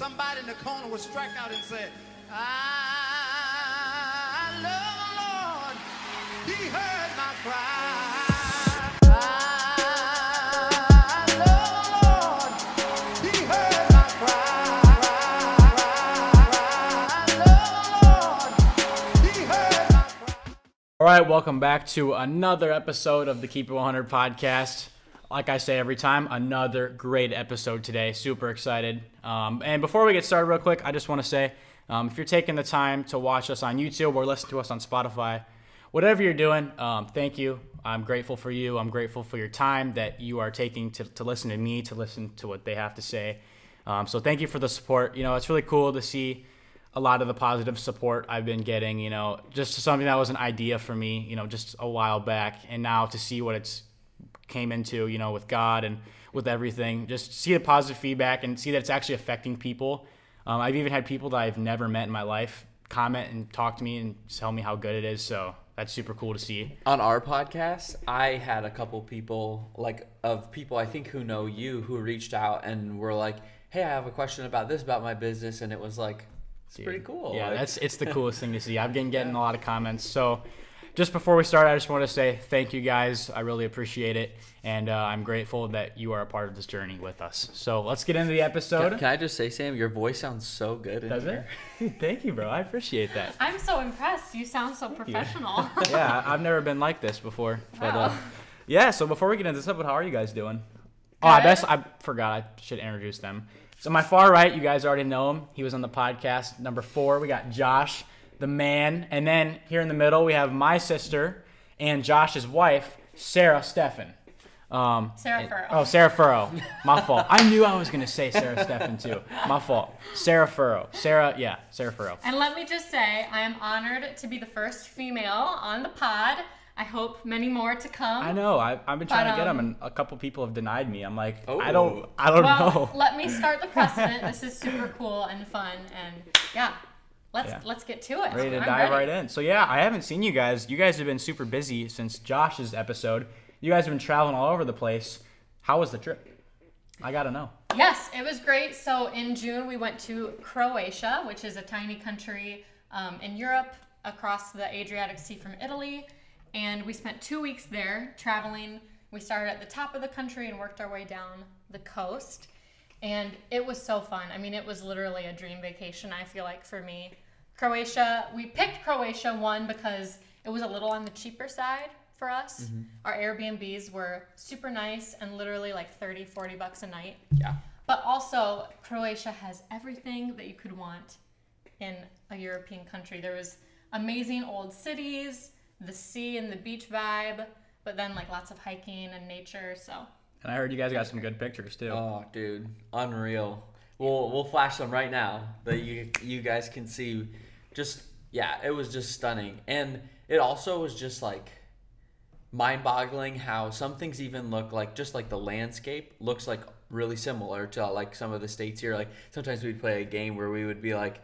somebody in the corner would strike out and say, I love the Lord. He heard my cry. All right, welcome back to another episode of the Keep It 100 podcast. Like I say every time, another great episode today. Super excited. Um, and before we get started, real quick, I just want to say um, if you're taking the time to watch us on YouTube or listen to us on Spotify, whatever you're doing, um, thank you. I'm grateful for you. I'm grateful for your time that you are taking to, to listen to me, to listen to what they have to say. Um, so thank you for the support. You know, it's really cool to see a lot of the positive support I've been getting, you know, just something that was an idea for me, you know, just a while back. And now to see what it's came into, you know, with God and with everything, just see the positive feedback and see that it's actually affecting people. Um, I've even had people that I've never met in my life comment and talk to me and tell me how good it is. So that's super cool to see. on our podcast, I had a couple people, like of people I think who know you, who reached out and were like, "Hey, I have a question about this about my business," and it was like, it's pretty cool. Yeah, Like, that's it's the coolest thing to see. I've been getting a lot of comments. So, just before we start, I just want to say thank you guys. I really appreciate it, and uh, I'm grateful that you are a part of this journey with us. So let's get into the episode. Can, can I just say, Sam, your voice sounds so good. In Does it? thank you, bro. I appreciate that. I'm so impressed. You sound so professional. Yeah, I- I've never been like this before. But uh, yeah, so before we get into this episode, how are you guys doing? Oh, I Good. best I forgot I should introduce them. So my far right, you guys already know him. He was on the podcast. Number four, we got Josh, the man, and then here in the middle we have my sister and Josh's wife, Sarah Steffen. Um, Sarah Furrow. Oh, Sarah Furrow. My fault. I knew I was gonna say Sarah Steffen too. My fault. Sarah Furrow. Sarah, yeah, Sarah Furrow. and let me just say, I am honored to be the first female on the pod. I hope many more to come. I know. I, I've been trying But, to get them, um, and a couple people have denied me. I'm like, I Oh. don't, I don't Well, know. let me start the precedent. This is super cool and fun, and yeah, let's Yeah. let's get to it. ready to I'm dive ready. right in. So yeah, I haven't seen you guys. You guys have been super busy since Josh's episode. You guys have been traveling all over the place. How was the trip? I gotta know. Yes, it was great. So in June, we went to Croatia, which is a tiny country um, in Europe across the Adriatic Sea from Italy. And we spent two weeks there traveling. We started at the top of the country and worked our way down the coast. And it was so fun. I mean, it was literally a dream vacation, I feel like, for me. Croatia, we picked Croatia one because it was a little on the cheaper side for us. Mm-hmm. Our Airbnbs were super nice and literally like 30, 40 bucks a night. Yeah. But also, Croatia has everything that you could want in a European country. There was amazing old cities, the sea and the beach vibe, but then like lots of hiking and nature. So And I heard you guys got some good pictures too. Oh, dude, unreal. We'll we'll flash them right now that you you guys can see. Just yeah, it was just stunning, and it also was just like mind-boggling how some things even look like just like the landscape looks like really similar to like some of the states here. Like sometimes we'd play a game where we would be like.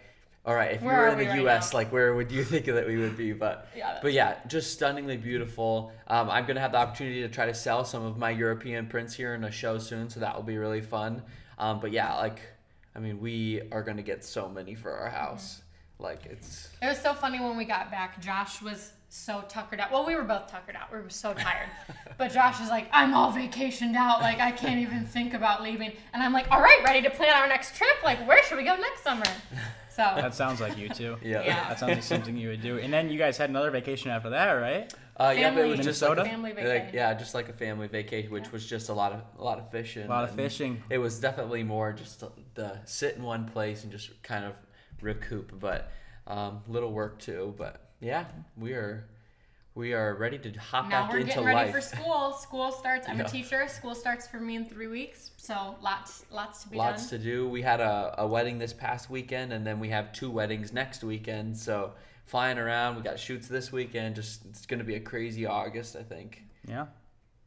All right, if Where you were in the U.S., like where would you think that we would be? But Yeah. but yeah, just stunningly beautiful. Um, I'm gonna have the opportunity to try to sell some of my European prints here in a show soon, so that will be really fun. Um, but yeah, like, I mean, we are gonna get so many for our house. Like it's it was so funny when we got back. Josh was so tuckered out. Well, we were both tuckered out. We were so tired. but Josh is like, I'm all vacationed out. Like, I can't even think about leaving. And I'm like, all right, ready to plan our next trip. Like, where should we go next summer? So, That sounds like you too. yeah. Yeah. That sounds like something you would do. And then you guys had another vacation after that, right? Uh, yeah, but it was just like a, Minnesota? Family like, vacation. yeah, just like a family vacation, which was just a lot of a lot of fishing. A lot of fishing. It was definitely more just the, the sit in one place and just kind of recoup, but um, little work too. But yeah, we are we are ready to hop now back we're into getting ready life. for school. School starts. I'm Yeah. a teacher. School starts for me in three weeks. So, lots, lots to be Lots done. to do. We had a, a wedding this past weekend, and then we have two weddings next weekend. So flying around, we got shoots this weekend. Just it's going to be a crazy August, I think. Yeah,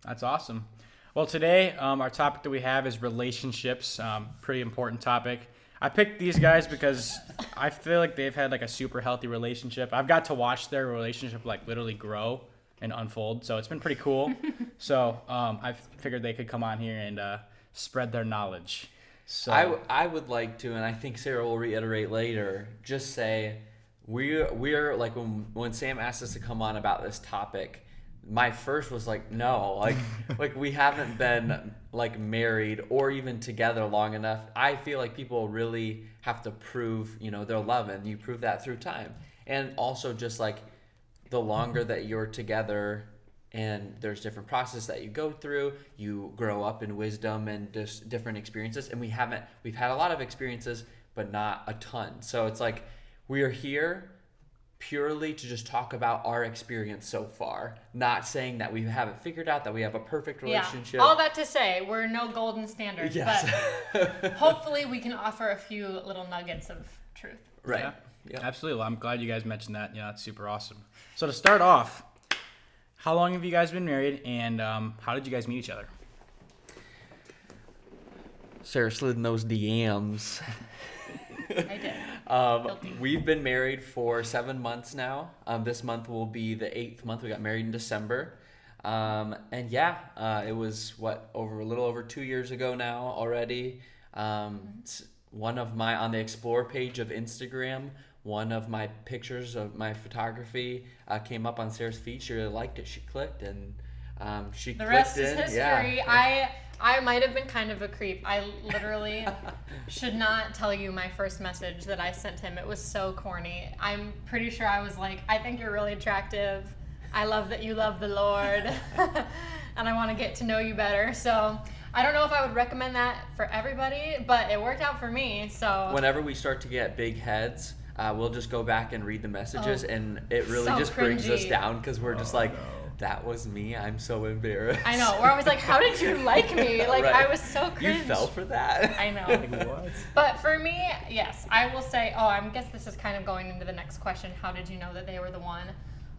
that's awesome. Well, today um, our topic that we have is relationships. Um, pretty important topic. I picked these guys because I feel like they've had like a super healthy relationship. I've got to watch their relationship like literally grow and unfold, so it's been pretty cool. so um, I figured they could come on here and uh, spread their knowledge. So I, w- I would like to, and I think Sarah will reiterate later. Just say we're we're like when when Sam asked us to come on about this topic, my first was like no, like like we haven't been like married or even together long enough. I feel like people really have to prove you know their love, and you prove that through time, and also just like the longer that you're together and there's different processes that you go through you grow up in wisdom and just different experiences. And we haven't we've had a lot of experiences but not a ton. So it's like we are here purely to just talk about our experience so far not saying that we have it figured out that we have a perfect relationship Yeah. All that to say, we're no golden standards, yes but hopefully we can offer a few little nuggets of truth. right Yeah. yeah. Absolutely. Well, I'm glad you guys mentioned that. Yeah, that's super awesome. So to start off, how long have you guys been married, and um, how did you guys meet each other? sarah slid in those dms I did. Um, we've been married for seven months now. Um, this month will be the eighth month. We got married in December. Um, and yeah, uh, it was what over a little over two years ago now already. Um, s- one of my on the explore page of Instagram, one of my pictures of my photography uh, came up on Sarah's feed. She really liked it. She clicked and um, she The clicked rest in. is history. Yeah. I I might have been kind of a creep. I literally should not tell you my first message that I sent him. It was so corny. I'm pretty sure I was like, I think you're really attractive. I love that you love the Lord. and I want to get to know you better. So I don't know if I would recommend that for everybody, but it worked out for me. So whenever we start to get big heads, uh, we'll just go back and read the messages, Oh, and it really so just brings us down because we're just Oh, like, no. That was me. I'm so embarrassed. I know. We're always like, how did you like me? Like Right. I was so cringe. You fell for that. I know. what? But for me, yes, I will say, oh, I guess this is kind of going into the next question. How did you know that they were the one?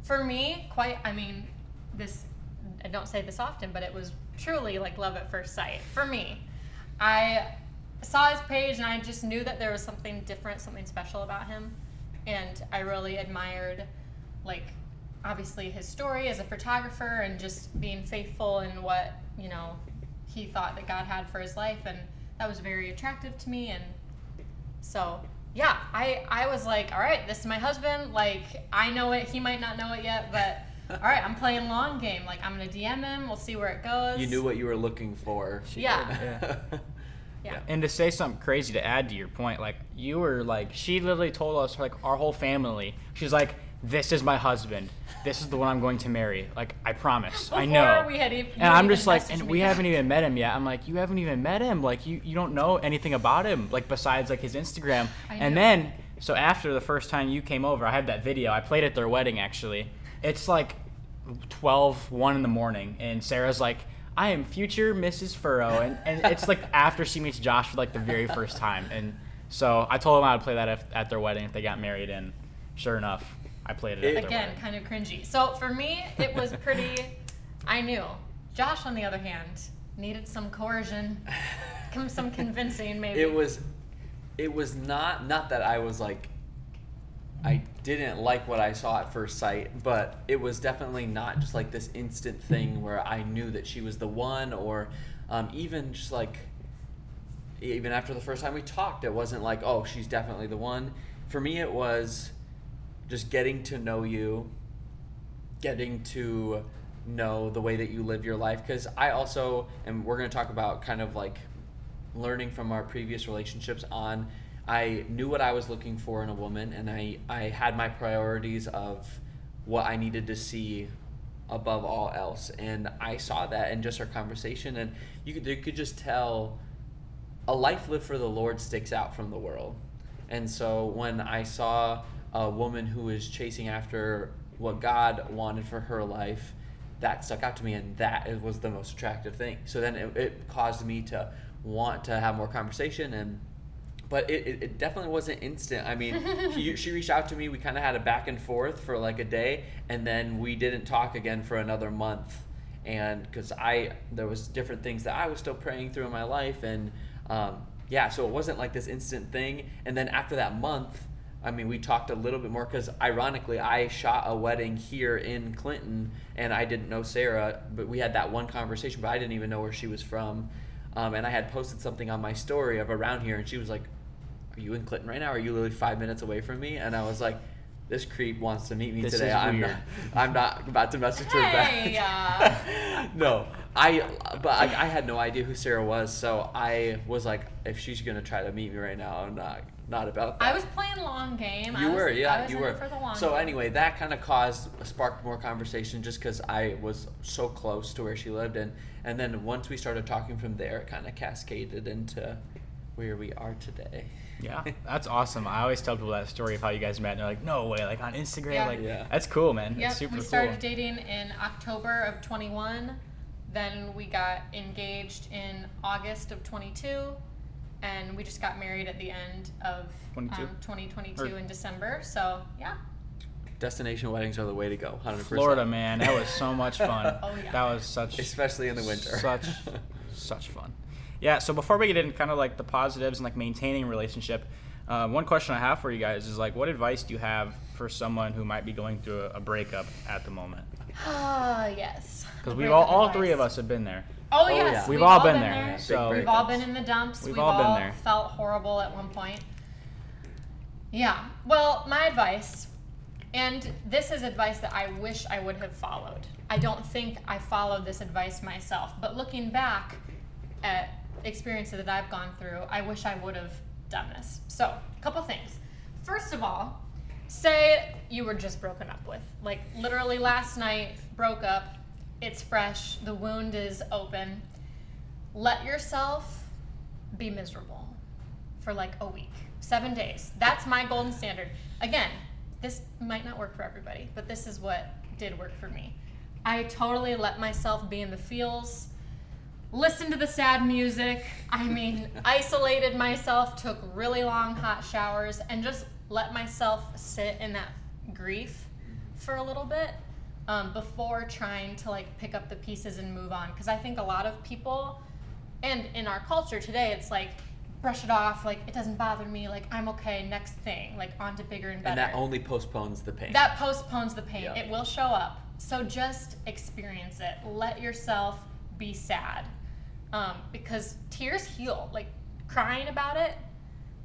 For me, quite, I mean, this, I don't say this often, but it was truly like love at first sight. For me, I saw his page and I just knew that there was something different, something special about him. And I really admired, like, obviously his story as a photographer and just being faithful in what, you know, he thought that God had for his life. And that was very attractive to me. And so, yeah, I, I was like, all right, this is my husband. Like, I know it. He might not know it yet, but all right, I'm playing long game. Like, I'm going to DM him. We'll see where it goes. You knew what you were looking for. Yeah. Yeah. And to say something crazy to add to your point, like you were like, she literally told us like our whole family. She's like, "This is my husband. This is the one I'm going to marry. Like I promise. I know." Before we had ev- and I'm even just like, and we haven't even met him yet. I'm like, you haven't even met him. Like you, you don't know anything about him, like besides like his Instagram. And then, so after the first time you came over, I had that video. I played at their wedding actually. It's like 12, 1 in the morning, and Sarah's like, I am future Mrs. Furrow. And, and it's like after she meets Josh for like the very first time. And so I told them I would play that at, at their wedding if they got married. And sure enough, I played it at their Again, wedding. kind of cringy. So for me, it was pretty. I knew. Josh, on the other hand, needed some coercion, some convincing, maybe. it was, it was not not that I was like, I didn't like what I saw at first sight, but it was definitely not just like this instant thing where I knew that she was the one, or um, even just like even after the first time we talked, it wasn't like, oh, she's definitely the one. For me, it was just getting to know you, getting to know the way that you live your life. Because I also, and we're going to talk about kind of like learning from our previous relationships on. I knew what I was looking for in a woman, and I, I had my priorities of what I needed to see above all else. And I saw that in just our conversation, and you could, you could just tell a life lived for the Lord sticks out from the world. And so when I saw a woman who was chasing after what God wanted for her life, that stuck out to me, and that was the most attractive thing. So then it, it caused me to want to have more conversation and. But it, it, it definitely wasn't instant. I mean, she, she reached out to me. We kind of had a back and forth for like a day, and then we didn't talk again for another month. And because I, there was different things that I was still praying through in my life, and um, yeah, so it wasn't like this instant thing. And then after that month, I mean, we talked a little bit more because ironically, I shot a wedding here in Clinton, and I didn't know Sarah, but we had that one conversation, but I didn't even know where she was from. um, and I had posted something on my story of around here, and she was like, "Are you in Clinton right now? Are you literally five minutes away from me?" And I was like. This creep wants to meet me This today. I'm not. I'm not about to message her Hey, back. uh, no, I. But I, I had no idea who Sarah was, so I was like, if she's gonna try to meet me right now, I'm not not about that. I was playing long game. I You was, were, yeah, I was you in were. for the long So game. anyway, that kind of caused a sparked more conversation just because I was so close to where she lived, and and then once we started talking from there, it kind of cascaded into where we are today. Yeah, that's awesome. I always tell people that story of how you guys met, and they're like, "No way!" Like on Instagram, Yeah. like Yeah. that's cool, man. Yep, It's super we started cool. dating in October of 21. Then we got engaged in August of 22. And we just got married at the end of Um, 2022 Or- in December. So, yeah. Destination weddings are the way to go, hundred Florida, man, that was so much fun. Oh, yeah. That was such especially in the winter. Such, such fun. Yeah. So before we get into kind of like the positives and like maintaining relationship, uh, one question I have for you guys is like, what advice do you have for someone who might be going through a, a breakup at the moment? Ah, yes. Because we've all, all three of us have been there. Oh, Oh, yes. yeah. We've all been there, Big so- We've all been in the dumps. We've We've, all all, been there. felt horrible at one point. Yeah. Well, my advice, and this is advice that I wish I would have followed. I don't think I followed this advice myself, but looking back at experiences that I've gone through, I wish I would have done this. So, a couple things. First of all, say you were just broken up with. Like literally last night, broke up. It's fresh. The wound is open. Let yourself be miserable for like a week, seven days. That's my golden standard. Again, this might not work for everybody, but this is what did work for me. I totally let myself be in the feels, listen to the sad music. I mean, isolated myself, took really long hot showers, and just let myself sit in that grief for a little bit um, before trying to like pick up the pieces and move on. Because I think a lot of people, and in our culture today, it's like brush it off, like it doesn't bother me, like I'm okay, next thing, like on to bigger and better. and that only postpones the pain. That postpones the pain. Yeah. It will show up. So just experience it. Let yourself be sad. Um, because tears heal. Like crying about it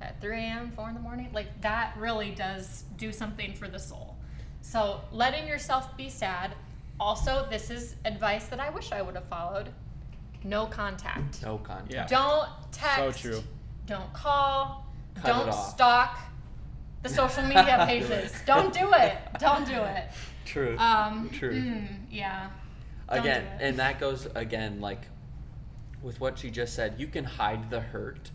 at 3 a.m., 4 in the morning, like that really does do something for the soul. So letting yourself be sad. Also, this is advice that I wish I would have followed. No contact. no contact. Yeah. Don't text. So true. Don't call. Cut it don't stalk the social media pages. don't do it. Don't do it. True. Um, True. mm, yeah. Don't again do it. and that goes again like with what she just said you can hide the hurt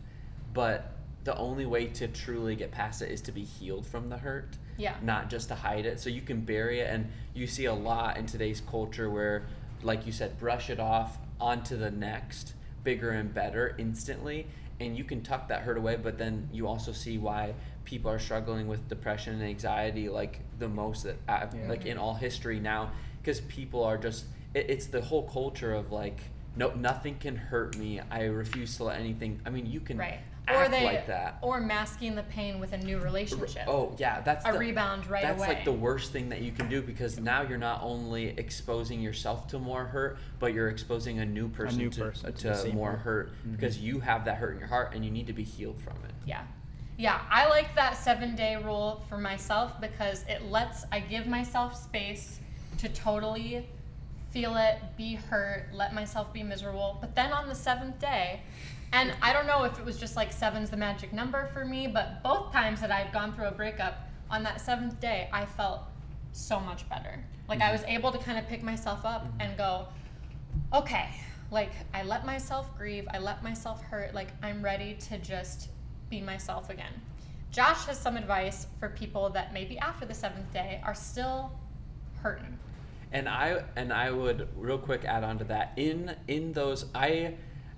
but the only way to truly get past it is to be healed from the hurt Yeah. not just to hide it so you can bury it and you see a lot in today's culture where like you said brush it off onto the next bigger and better instantly and you can tuck that hurt away but then you also see why people are struggling with depression and anxiety like the most that I've, Yeah. like in all history now because people are just it, it's the whole culture of like no nothing can hurt me i refuse to let anything i mean you can Right. act Or they like that or masking the pain with a new relationship. oh yeah that's A the, rebound right that's away. like the worst thing that you can do because now you're not only exposing yourself to more hurt but you're exposing a new person new to, person to to the same more hurt. Mm-hmm. hurt because you have that hurt in your heart and you need to be healed from it Yeah. Yeah, I like that 7-day rule for myself because it lets I give myself space to totally feel it, be hurt, let myself be miserable. But then on the 7th day, and I don't know if it was just like seven's the magic number for me, but both times that I've gone through a breakup, on that 7th day, I felt so much better. Like I mm-hmm. was able to kind of pick myself up mm-hmm. and go, okay, like I let myself grieve, I let myself hurt, like I'm ready to just be myself again. Josh has some advice for people that maybe after the seventh day are still hurting. And i and i would real quick add on to that. In in those i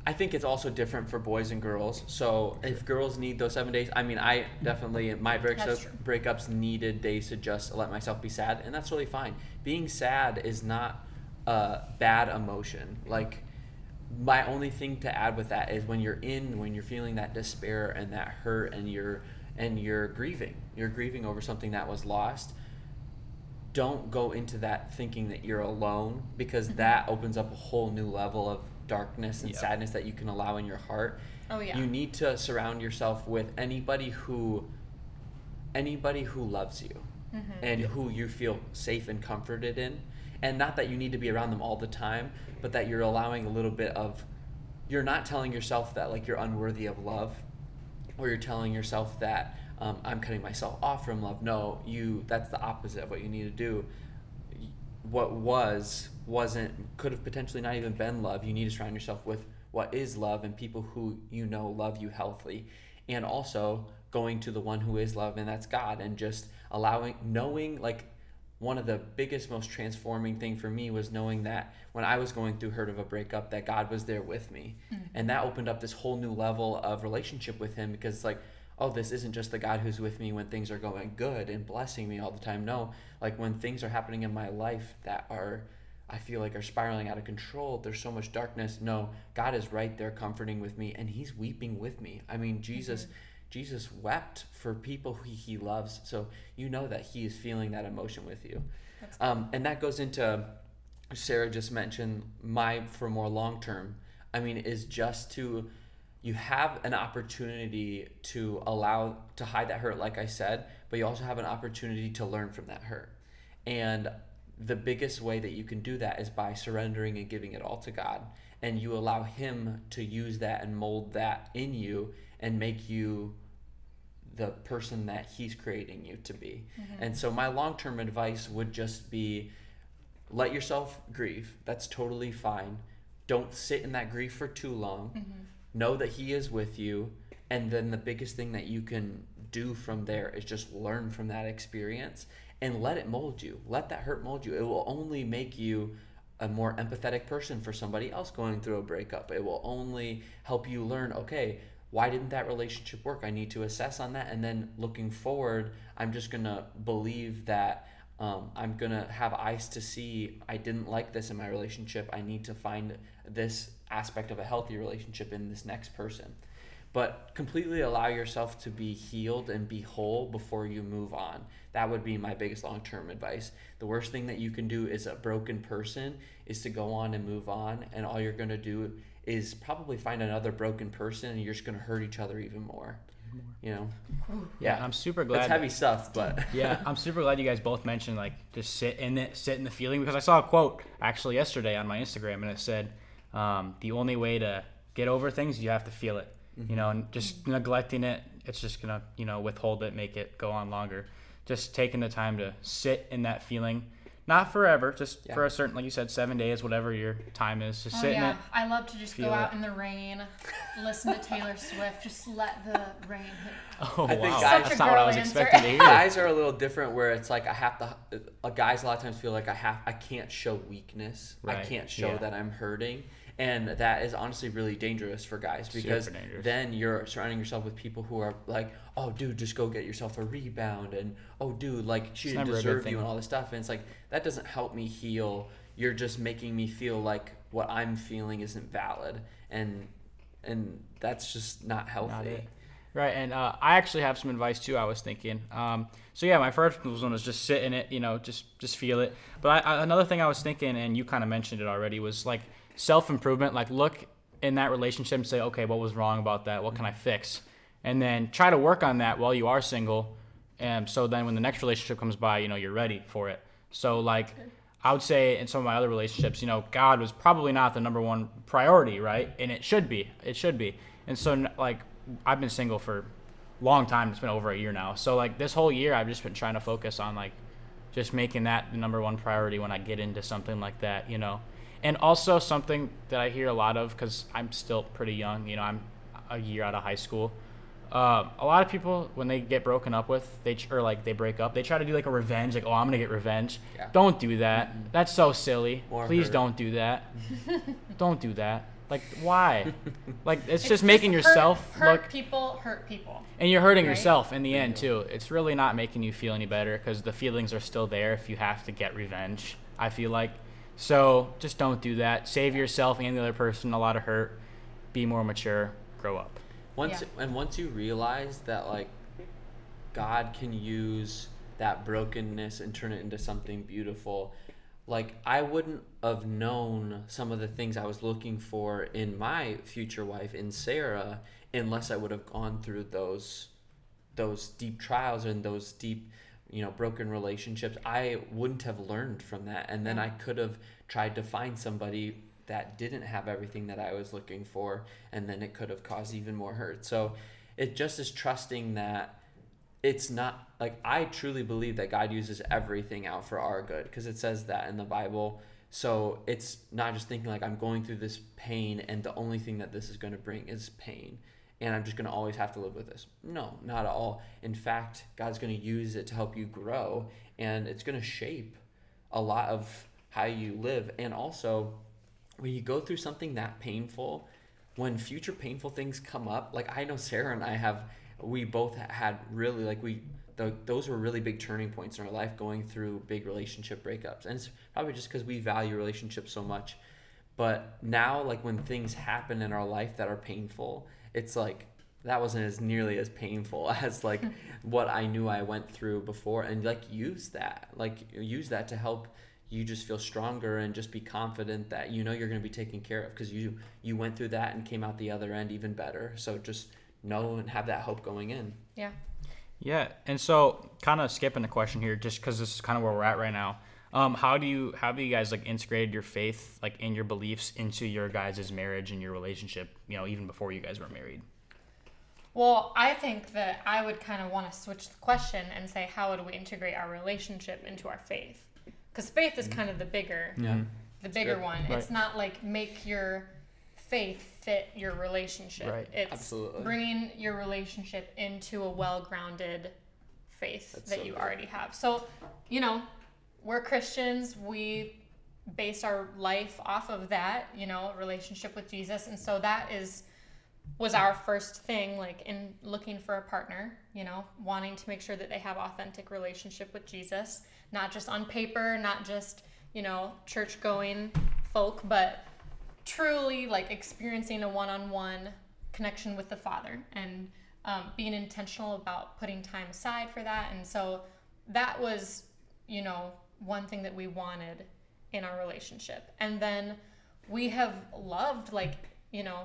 i think it's also different for boys and girls. So if girls need those seven days i mean i definitely my breaks That's true. breakups needed days to just let myself be sad and that's really fine. Being sad is not a bad emotion. Like my only thing to add with that is when you're in when you're feeling that despair and that hurt and you're and you're grieving you're grieving over something that was lost don't go into that thinking that you're alone because mm-hmm. that opens up a whole new level of darkness and Yeah. sadness that you can allow in your heart, Oh yeah. you need to surround yourself with anybody who anybody who loves you mm-hmm. and who you feel safe and comforted in. And not that you need to be around them all the time but that you're allowing a little bit of you're not telling yourself that like you're unworthy of love or you're telling yourself that um, i'm cutting myself off from love. No you that's the opposite of what you need to do. What was wasn't could have potentially not even been love. You need to surround yourself with what is love and people who you know love you healthily and also going to the one who is love and that's god and just allowing knowing like one of the biggest most transforming thing for me was knowing that when i was going through hurt of a breakup that god was there with me. And that opened up this whole new level of relationship with him because it's like oh, this isn't just the God who's with me when things are going good and blessing me all the time. No, like when things are happening in my life that are, I feel like are spiraling out of control, there's so much darkness. No, God is right there comforting with me and he's weeping with me. I mean, Jesus. Jesus wept for people who he loves, so you know that he is feeling that emotion with you. Um, and that goes into Sarah just mentioned my for more long term. I mean, is just to you have an opportunity to allow to hide that hurt, like I said, but you also have an opportunity to learn from that hurt. And the biggest way that you can do that is by surrendering and giving it all to God. And you allow Him to use that and mold that in you and make you the person that He's creating you to be. Mm-hmm. And so, my long term advice would just be let yourself grieve. That's totally fine. Don't sit in that grief for too long. Mm-hmm. Know that He is with you. And then the biggest thing that you can do from there is just learn from that experience and let it mold you. Let that hurt mold you. It will only make you a more empathetic person for somebody else going through a breakup. It will only help you learn, okay, why didn't that relationship work? I need to assess on that. And then looking forward, I'm just going to believe that um, I'm going to have eyes to see I didn't like this in my relationship. I need to find this aspect of a healthy relationship in this next person. But completely allow yourself to be healed and be whole before you move on. That would be my biggest long term advice. The worst thing that you can do as a broken person is to go on and move on, and all you're going to do is probably find another broken person, and you're just going to hurt each other even more. You know? Yeah, I'm super glad. It's heavy stuff, but yeah, I'm super glad you guys both mentioned like just sit in it, sit in the feeling because I saw a quote actually yesterday on my Instagram and it said, um, "The only way to get over things, you have to feel it." You know, and just neglecting it, it's just gonna you know withhold it, make it go on longer. Just taking the time to sit in that feeling, not forever, just Yeah. for a certain, like you said, seven days, whatever your time is. Just Oh sit in yeah, it. I love to just go out it. in the rain, listen to Taylor Swift, just let the rain hit. Oh I think wow, guys- that's not what I was answer. expecting to hear. guys are a little different where it's like I have to uh, guys a lot of times feel like I have I can't show weakness. right. I can't show yeah. that I'm hurting. And that is honestly really dangerous for guys because then you're surrounding yourself with people who are like, "Oh, dude, just go get yourself a rebound," and "Oh, dude, like she It's didn't deserve you," and all this stuff. And it's like that doesn't help me heal. You're just making me feel like what I'm feeling isn't valid, and and that's just not healthy. Not. Right, and uh, I actually have some advice too. I was thinking. Um, so yeah, my first one was just sit in it, you know, just just feel it. But I, I, another thing I was thinking, and you kind of mentioned it already, was like self improvement. Like look in that relationship and say, okay, what was wrong about that? What can I fix? And then try to work on that while you are single. And so then when the next relationship comes by, you know, you're ready for it. So like. I would say in some of my other relationships, you know, God was probably not the number one priority, right? And it should be. It should be. And so, like, I've been single for a long time. It's been over a year now. So, like, this whole year, I've just been trying to focus on, like, just making that the number one priority when I get into something like that, you know? And also, something that I hear a lot of, because I'm still pretty young, you know, I'm a year out of high school. Uh, a lot of people, when they get broken up with, they ch- or like they break up, they try to do like a revenge, like oh I'm gonna get revenge. Yeah. Don't do that. That's so silly. More Please hurt. don't do that. don't do that. Like why? like it's, It's just making hurt- yourself hurt look, people, hurt people. and you're hurting right? yourself in the end too. It's really not making you feel any better because the feelings are still there if you have to get revenge. I feel like so just don't do that. Save yourself and the other person a lot of hurt. Be more mature. Grow up. Once Yeah. and once you realize that like God can use that brokenness and turn it into something beautiful, like I wouldn't have known some of the things I was looking for in my future wife in Sarah unless I would have gone through those those deep trials and those deep you know broken relationships I wouldn't have learned from that. And then I could have tried to find somebody that didn't have everything that I was looking for and then it could have caused even more hurt. So it just is trusting that it's not like I truly believe that God uses everything out for our good because it says that in the Bible. So it's not just thinking like I'm going through this pain and the only thing that this is going to bring is pain and I'm just going to always have to live with this. No, not at all. In fact, God's going to use it to help you grow and it's going to shape a lot of how you live. And also, when you go through something that painful, when future painful things come up, like I know Sarah and I have, we both had really like we, the, those were really big turning points in our life going through big relationship breakups. And it's probably just because we value relationships so much. But now, like when things happen in our life that are painful, it's like that wasn't as nearly as painful as like what I knew I went through before. And like use that, like use that to help you just feel stronger and just be confident that you know you're going to be taken care of because you you went through that and came out the other end even better. So just know and have that hope going in. Yeah. Yeah, and so kind of skipping the question here, just because this is kind of where we're at right now. Um, how do you how have you guys like integrated your faith like in your beliefs into your guys' marriage and your relationship? You know, even before you guys were married. Well, I think that I would kind of want to switch the question and say, how would we integrate our relationship into our faith? Because faith is kind of the bigger, Yeah. the bigger good. one. Right. It's not like make your faith fit your relationship. Right. It's Absolutely. bringing your relationship into a well-grounded faith That's that so you good. already have. So, you know, we're Christians. We base our life off of that, you know, relationship with Jesus, and so that is was our first thing like in looking for a partner you know wanting to make sure that they have authentic relationship with jesus not just on paper not just you know church going folk but truly like experiencing a one-on-one connection with the father and um, being intentional about putting time aside for that and so that was you know one thing that we wanted in our relationship. And then we have loved like you know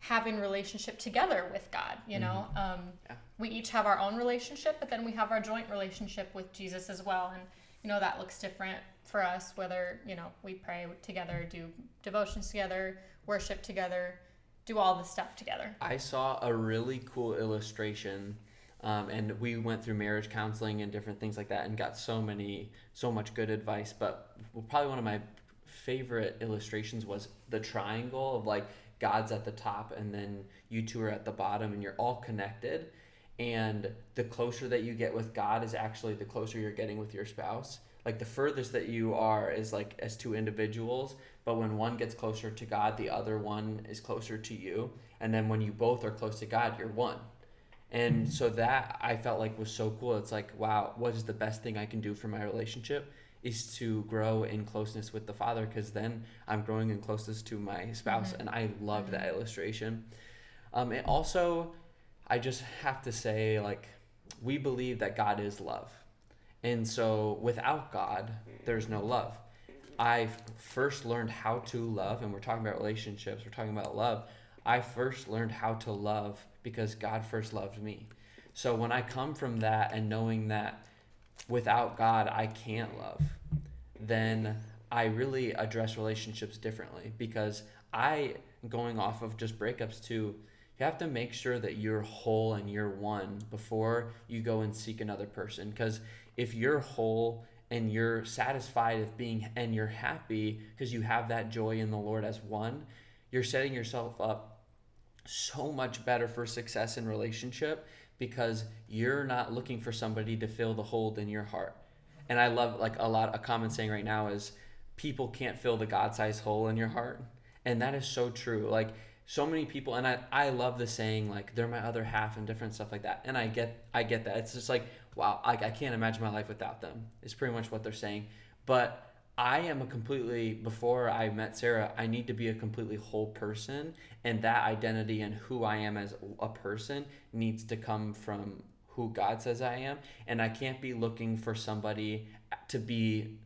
having relationship together with god you know? Um, Yeah. we each have our own relationship but then we have our joint relationship with jesus as well. And you know that looks different for us whether you know we pray together do devotions together worship together do all the stuff together. I saw a really cool illustration, um, and we went through marriage counseling and different things like that, and got so many, so much good advice. But probably one of my favorite illustrations was the triangle of like God's at the top, and then you two are at the bottom, and you're all connected. And the closer that you get with God is actually the closer you're getting with your spouse. Like the furthest that you are is like as two individuals, but when one gets closer to God, the other one is closer to you. And then when you both are close to God, you're one. And so that I felt like was so cool. It's like, wow, what is the best thing I can do for my relationship? Is to grow in closeness with the Father because then I'm growing in closeness to my spouse. And I love that illustration. Um, it also, I just have to say, like, we believe that God is love. And so without God, there's no love. I first learned how to love, and we're talking about relationships, we're talking about love. I first learned how to love because God first loved me. So when I come from that and knowing that without God I can't love, then I really address relationships differently because I, going off of just breakups too, you have to make sure that you're whole and you're one before you go and seek another person. Because if you're whole and you're satisfied with being and you're happy because you have that joy in the Lord as one, you're setting yourself up so much better for success in relationship because you're not looking for somebody to fill the hole in your heart. And I love like a lot a common saying right now is people can't fill the God-sized hole in your heart. And that is so true. Like so many people and I, I love the saying like they're my other half and different stuff like that. And I get I get that. It's just like wow, I, I can't imagine my life without them. It's pretty much what they're saying. But I am a completely before I met Sarah, I need to be a completely whole person and that identity and who I am as a person needs to come from who God says I am and I can't be looking for somebody to be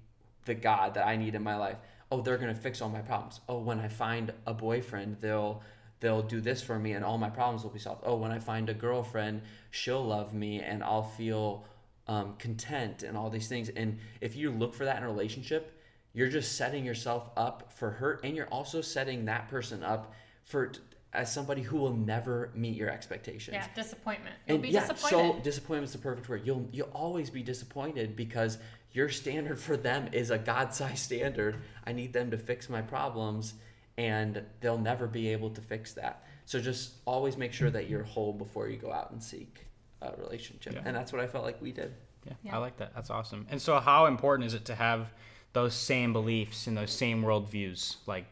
the God that I need in my life. Oh, they're gonna fix all my problems. Oh, when I find a boyfriend, they'll they'll do this for me and all my problems will be solved. Oh, when I find a girlfriend, she'll love me and I'll feel um, content and all these things. And if you look for that in a relationship, you're just setting yourself up for hurt and you're also setting that person up for as somebody who will never meet your expectations. Yeah, disappointment. You'll And be yeah, so disappointment's the perfect word. You'll you'll always be disappointed because your standard for them is a God-sized standard. I need them to fix my problems, and they'll never be able to fix that. So just always make sure that you're whole before you go out and seek a relationship, Yeah. and that's what I felt like we did. Yeah, Yeah. I like that. That's awesome. And so, how important is it to have those same beliefs and those same worldviews? Like,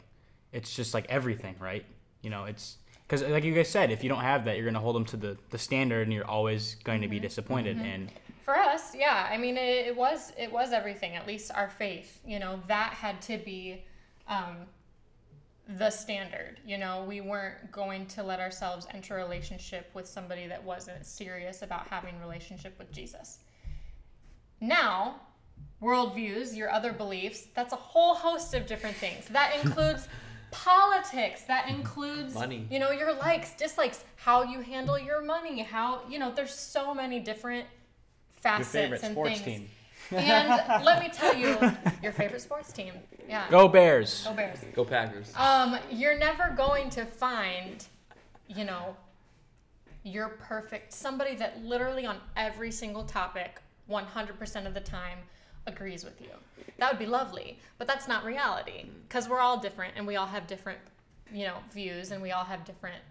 it's just like everything, right? You know, it's because, like you guys said, if you don't have that, you're going to hold them to the, the standard and you're always going to be disappointed. And For us, yeah, I mean, it, it was it was everything. At least our faith, you know, that had to be um, the standard. You know, we weren't going to let ourselves enter a relationship with somebody that wasn't serious about having relationship with Jesus. Now, worldviews, your other beliefs, that's a whole host of different things. That includes politics, that includes Money. you know, your likes, dislikes, how you handle your money, how, you know, there's so many different facets and things. and let me tell you, your favorite sports team. Yeah. Go Bears! Go Bears. Go Packers. Um, you're never going to find, you know, your perfect somebody that literally on every single topic, 100% of the time, agrees with you. That would be lovely, but that's not reality because we're all different and we all have different, you know, views and we all have different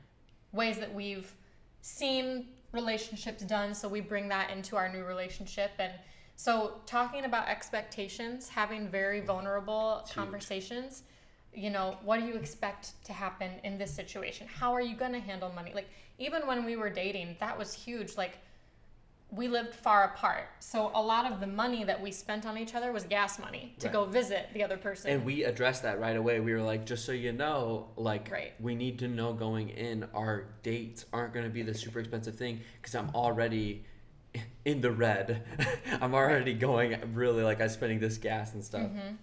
ways that we've seen relationships done. So we bring that into our new relationship and. So, talking about expectations, having very vulnerable huge. conversations, you know, what do you expect to happen in this situation? How are you going to handle money? Like, even when we were dating, that was huge. Like, we lived far apart. So, a lot of the money that we spent on each other was gas money to Right. go visit the other person. And we addressed that right away. We were like, just so you know, like, Right. we need to know going in, our dates aren't going to be the super expensive thing because I'm already in the red. I'm already going really like I'm spending this gas and stuff. Mm-hmm.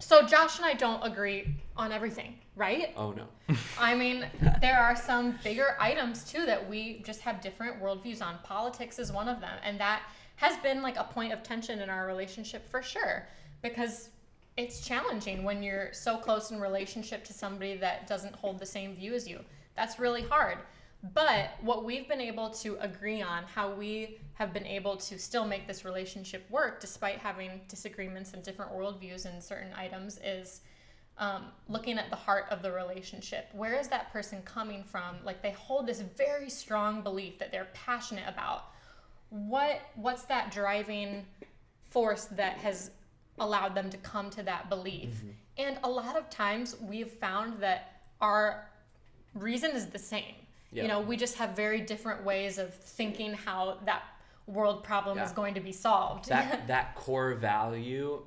So, Josh and I don't agree on everything, right? Oh no. I mean, there are some bigger items too that we just have different worldviews on. Politics is one of them, and that has been like a point of tension in our relationship for sure because it's challenging when you're so close in relationship to somebody that doesn't hold the same view as you. That's really hard. But what we've been able to agree on, how we have been able to still make this relationship work despite having disagreements and different worldviews in certain items, is um, looking at the heart of the relationship. Where is that person coming from? Like they hold this very strong belief that they're passionate about. What what's that driving force that has allowed them to come to that belief? And a lot of times we've found that our reason is the same. Yeah. You know, we just have very different ways of thinking how that world problem is going to be solved. that that core value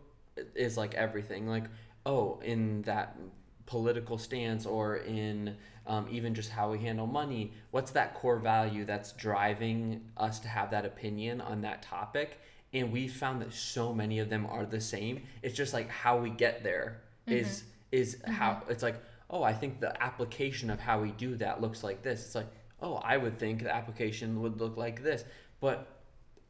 is like everything. Like oh in that political stance or in um, even just how we handle money what's that core value that's driving us to have that opinion on that topic? And we found that so many of them are the same. It's just like how we get there is is how it's like oh i think the application of how we do that looks like this. It's like oh i would think the application would look like this. But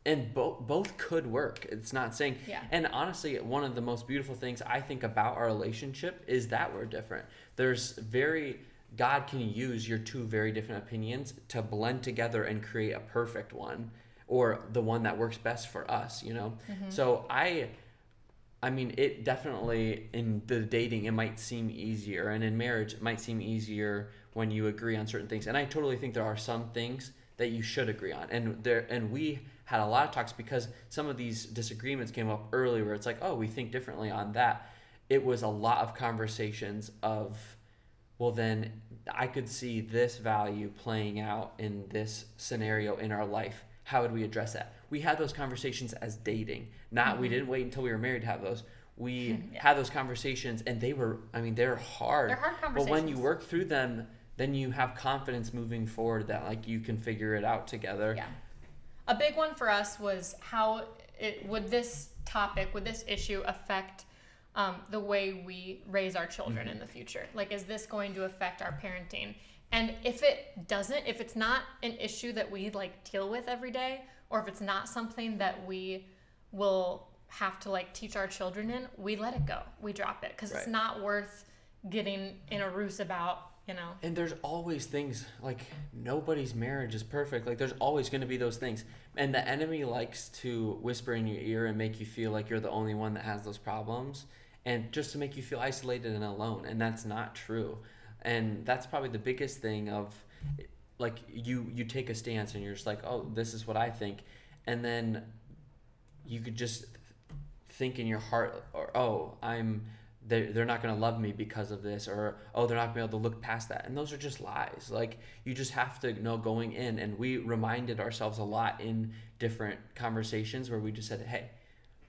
and both both could work. It's not saying Yeah. and honestly one of the most beautiful things i think about our relationship is that we're different. There's very god can use your two very different opinions to blend together and create a perfect one or the one that works best for us you know? Mm-hmm. So i I mean, it definitely in the dating it might seem easier, and in marriage it might seem easier when you agree on certain things. And I totally think there are some things that you should agree on, and there and we had a lot of talks because some of these disagreements came up early where it's like, oh, we think differently on that. It was a lot of conversations of, well, then I could see this value playing out in this scenario in our life. How would we address that? We had those conversations as dating. Not we didn't wait until we were married to have those. We Yeah. had those conversations and they were I mean they're hard. They're hard conversations. But when you work through them, then you have confidence moving forward that like you can figure it out together. Yeah. A big one for us was how it would this topic, would this issue affect um, the way we raise our children in the future. Like, is this going to affect our parenting? And if it doesn't, if it's not an issue that we like deal with every day, or if it's not something that we will have to like teach our children in, we let it go. We drop it because it's not worth getting in a ruse about, you know. And there's always things like nobody's marriage is perfect. Like there's always going to be those things. And the enemy likes to whisper in your ear and make you feel like you're the only one that has those problems and just to make you feel isolated and alone. And that's not true. And that's probably the biggest thing of like you you take a stance and you're just like, "Oh, this is what I think." And then you could just think in your heart or oh i'm they're, they're not going to love me because of this or oh they're not going to be able to look past that. And those are just lies. Like you just have to know going in and we reminded ourselves a lot in different conversations where we just said hey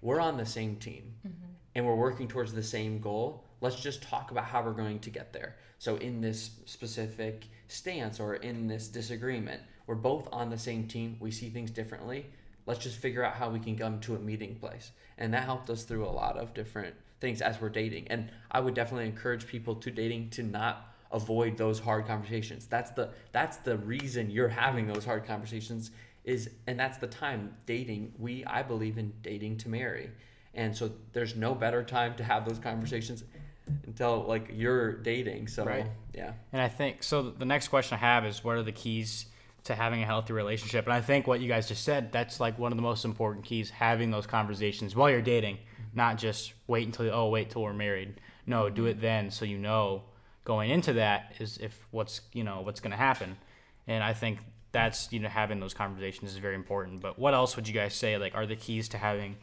we're on the same team mm-hmm. and we're working towards the same goal. Let's just talk about how we're going to get there. So in this specific stance or in this disagreement. We're both on the same team. We see things differently. Let's just figure out how we can come to a meeting place. And that helped us through a lot of different things as we're dating. And i would definitely encourage people to dating to not avoid those hard conversations. That's the that's the reason you're having those hard conversations is and that's the time dating we i believe in dating to marry. And so there's no better time to have those conversations until like you're dating so Right. yeah And I think so. The next question I have is, what are the keys to having a healthy relationship? And I think what you guys just said, that's like one of the most important keys: having those conversations while you're dating, not just wait until oh wait till we're married. No, do it then, so you know going into that is if what's you know what's going to happen. And I think that's you know having those conversations is very important. But what else would you guys say like are the keys to having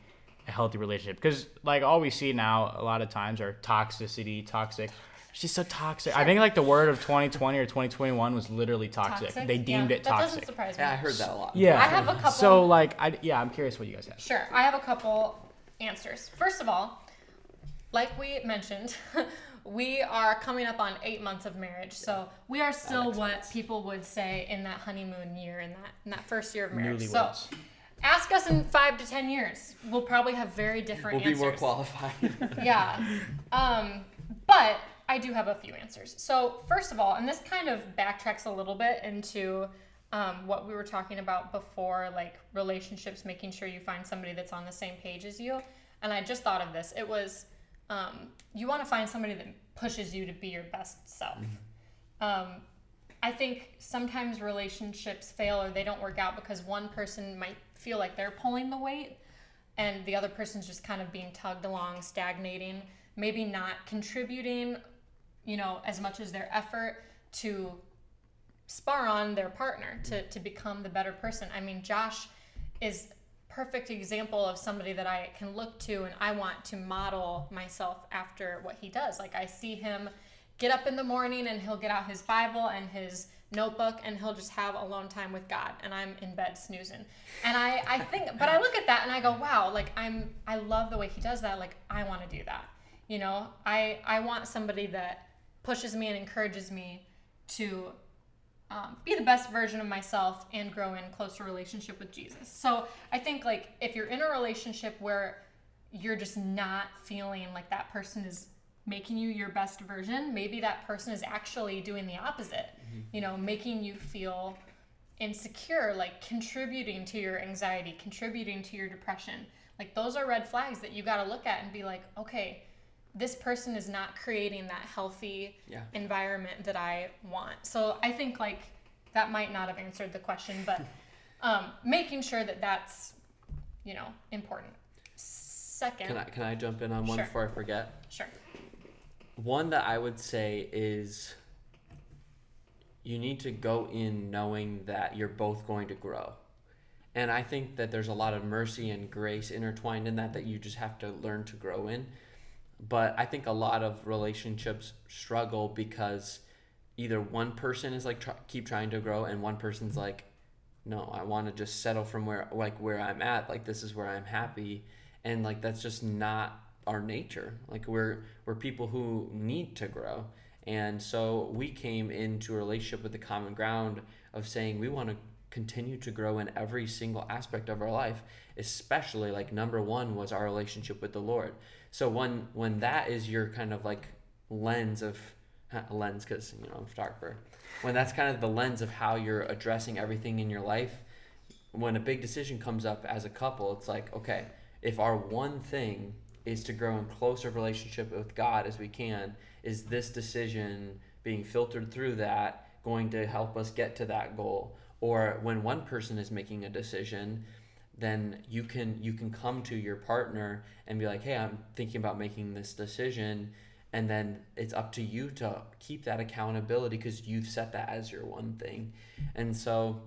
a healthy relationship? Because like all we see now a lot of times are toxicity, toxic. She's so toxic. I think like the word of 2020 or 2021 was literally toxic. Toxic? They deemed Yeah, it That toxic. doesn't surprise me. yeah i heard that a lot Yeah. I have a couple- So like I yeah, I'm curious what you guys have. Sure, I have a couple answers. First of all, like we mentioned, we are coming up on eight months of marriage, so we are still what people would say in that honeymoon year, in that in that first year of marriage. So Newlyweds. Ask us in five to ten years, we'll probably have very different we'll be answers. more qualified yeah. Um, but I do have a few answers. So, first of all, and this kind of backtracks a little bit into um, what we were talking about before, like relationships, making sure you find somebody that's on the same page as you. And I just thought of this. It was um, you want to find somebody that pushes you to be your best self. Um, I think sometimes relationships fail or they don't work out because one person might feel like they're pulling the weight and the other person's just kind of being tugged along, stagnating, maybe not contributing, you know, as much as their effort to spar on their partner to, to become the better person. I mean, Josh is perfect example of somebody that I can look to and I want to model myself after what he does. Like I see him get up in the morning and he'll get out his Bible and his notebook and he'll just have alone time with God and I'm in bed snoozing. And I, I think but I look at that and I go, wow, like I'm I love the way he does that. Like I want to do that. You know, I I want somebody that pushes me and encourages me to um, be the best version of myself and grow in closer relationship with Jesus. So I think like if you're in a relationship where you're just not feeling like that person is making you your best version, maybe that person is actually doing the opposite. You know, making you feel insecure, like contributing to your anxiety, contributing to your depression. Like those are red flags that you got to look at and be like, okay, this person is not creating that healthy Yeah. environment that I want. So I think like that might not have answered the question, but um, making sure that that's you know important. Second, can i can i jump in on one Sure. before i forget sure, One that I would say is you need to go in knowing that you're both going to grow. And I think that there's a lot of mercy and grace intertwined in that that you just have to learn to grow in. But I think a lot of relationships struggle because either one person is like try, keep trying to grow and one person's like no, I want to just settle from where like where I'm at, like this is where I'm happy and like that's just not our nature. Like we're we're people who need to grow. And so we came into a relationship with the common ground of saying we want to continue to grow in every single aspect of our life, especially like number one was our relationship with the Lord. So when when that is your kind of like lens of lens because you know I'm a photographer, when that's kind of the lens of how you're addressing everything in your life, when a big decision comes up as a couple, it's like okay, if our one thing is to grow in closer relationship with God as we can, is this decision being filtered through that going to help us get to that goal? Or when one person is making a decision, then you can you can come to your partner and be like, "Hey, I'm thinking about making this decision." And then it's up to you to keep that accountability because you've set that as your one thing. And so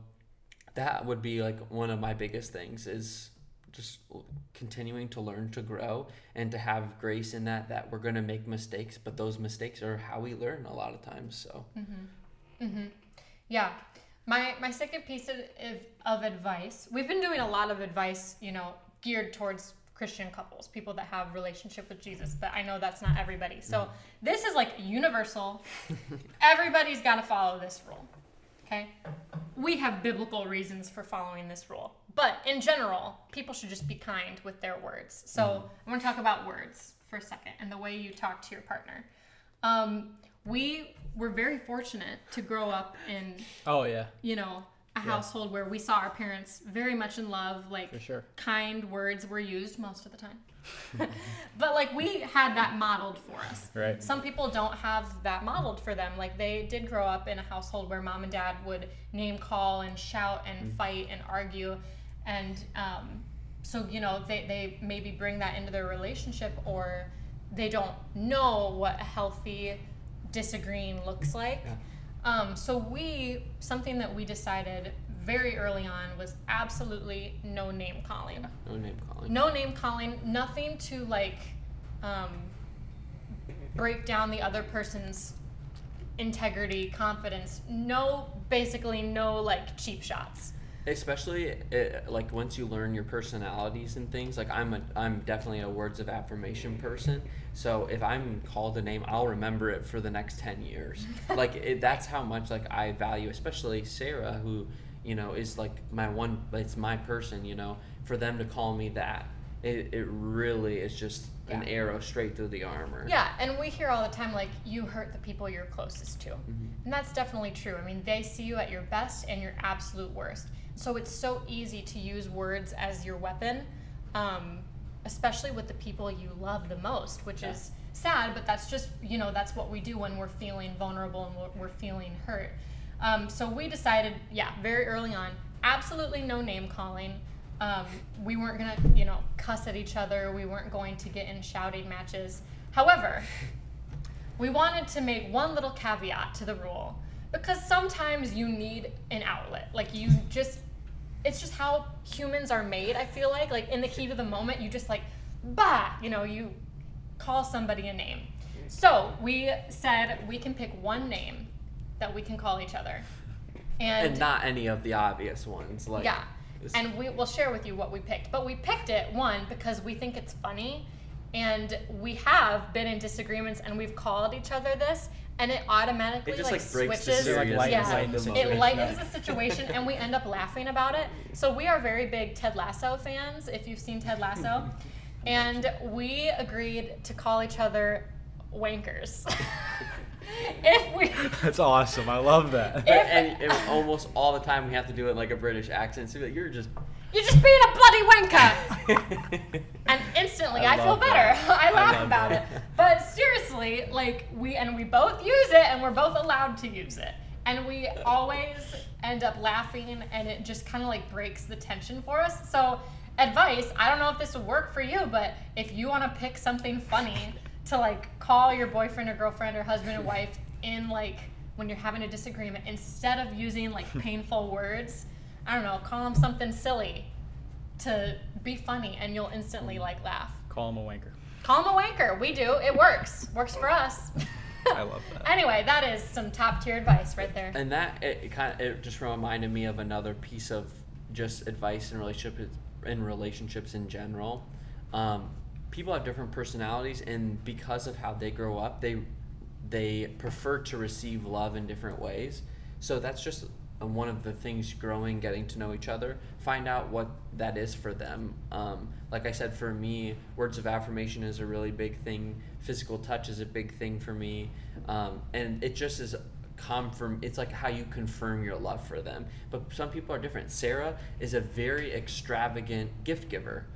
that would be like one of my biggest things is just continuing to learn to grow and to have grace in that that we're going to make mistakes but those mistakes are how we learn a lot of times so mm-hmm. Mm-hmm. Yeah. My my second piece of, of, of advice, we've been doing a lot of advice, you know, geared towards Christian couples, people that have relationship with Jesus, but I know that's not everybody. So mm-hmm. this is like universal. Everybody's got to follow this rule. Okay? We have biblical reasons for following this rule. But in general, people should just be kind with their words. So I want to talk about words for a second and the way you talk to your partner. Um, we were very fortunate to grow up in Oh yeah, you know, a household where we saw our parents very much in love, like For sure. kind words were used most of the time. but like we had that modeled for us. Right. Some people don't have that modeled for them. Like they did grow up in a household where mom and dad would name call and shout and Mm. fight and argue. And um, so, you know, they, they maybe bring that into their relationship or they don't know what a healthy disagreeing looks like. Um, so we something that we decided very early on was absolutely no name calling. no name calling No name calling, nothing to like um, break down the other person's integrity, confidence. No, basically, no like cheap shots. Especially uh like once you learn your personalities and things like i'm a i'm definitely a words of affirmation person so if i'm called a name i'll remember it for the next 10 years like it, that's how much like i value especially sarah who you know is like my one it's my person you know for them to call me that it, it really is just an arrow straight through the armor Yeah, and we hear all the time like you hurt the people you're closest to. And that's definitely true. I mean, they see you at your best and your absolute worst. So it's so easy to use words as your weapon, um, especially with the people you love the most, which is sad, but that's just, you know, that's what we do when we're feeling vulnerable and we're, we're feeling hurt. Um, so we decided, yeah, very early on, absolutely no name calling. Um, we weren't gonna, you know, cuss at each other. We weren't going to get in shouting matches. However, we wanted to make one little caveat to the rule because sometimes you need an outlet. Like you just, it's just how humans are made. I feel like, like in the heat of the moment, you just like, bah, you know, you call somebody a name. So we said we can pick one name that we can call each other, and, and not any of the obvious ones like yeah. And we will share with you what we picked. But we picked it, one, because we think it's funny. And we have been in disagreements and we've called each other this. And it automatically It just, like, like, breaks the switches. It, like, Serious. lightens- yeah, lightens it lightens the situation and we end up laughing about it. So we are very big Ted Lasso fans, if you've seen Ted Lasso. and we agreed to call each other wankers. if we That's awesome. I love that. But- and, and almost all the time we have to do it in like a British accent. So like, you're just. You're just being a bloody wanker. and instantly I I, feel better. I laugh love about that. it. But seriously, like we and we both use it and we're both allowed to use it. And we always end up laughing and it just kind of like breaks the tension for us. So, advice, I don't know if this would work for you, but if you want to pick something funny to like call your boyfriend or girlfriend or husband or wife in like when you're having a disagreement instead of using like painful words, I don't know, call them something silly to be funny and you'll instantly like laugh. Call him a wanker. Call them a wanker. We do. It works. Works for us. I love that. Anyway, that is some top tier advice right there. And that it, it kind of it just reminded me of another piece of just advice in relationship in relationships in general. Um, people have different personalities, and because of how they grow up, they they prefer to receive love in different ways. So that's just and one of the things growing, getting to know each other, find out what that is for them. Um, like I said, for me, words of affirmation is a really big thing. Physical touch is a big thing for me, um, and it just is confirm. It's like how you confirm your love for them. But some people are different. Sarah is a very extravagant gift giver,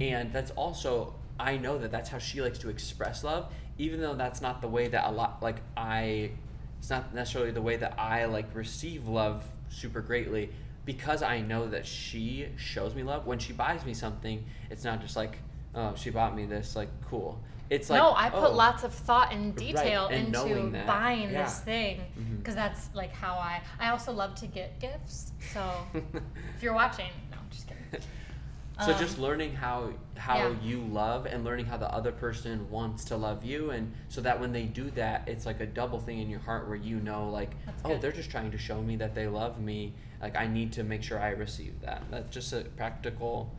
and that's also I know that that's how she likes to express love, even though that's not the way that a lot like I it's not necessarily the way that I like receive love super greatly because I know that she shows me love. When she buys me something, it's not just like, oh, she bought me this, like cool. It's like no, I put oh, lots of thought and detail and into that, buying yeah. this thing mm-hmm. because that's like how I. I also love to get gifts. So if you're watching, no, I'm just kidding. So Um, just learning how how yeah. you love and learning how the other person wants to love you and so that when they do that it's like a double thing in your heart where you know like That's oh good. they're just trying to show me that they love me like I need to make sure I receive that. That's just a practical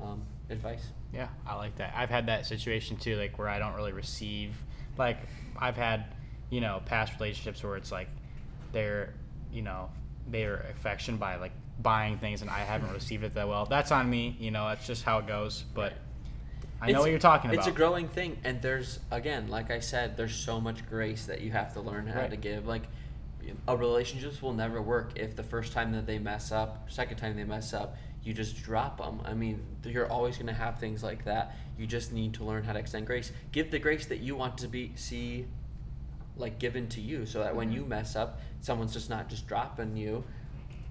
um, advice. Yeah, I like that. I've had that situation too, like where I don't really receive. Like I've had, you know, past relationships where it's like they're, you know, they're affection by like buying things, and I haven't received it that well. That's on me. You know, that's just how it goes. But I know It's- what you're talking about. It's a growing thing, and there's again, like I said, there's so much grace that you have to learn how Right. to give. Like, a relationships will never work if the first time that they mess up, second time they mess up, you just drop them. I mean, you're always going to have things like that. You just need to learn how to extend grace. Give the grace that you want to be see, like given to you, so that when mm-hmm. you mess up, someone's just not just dropping you.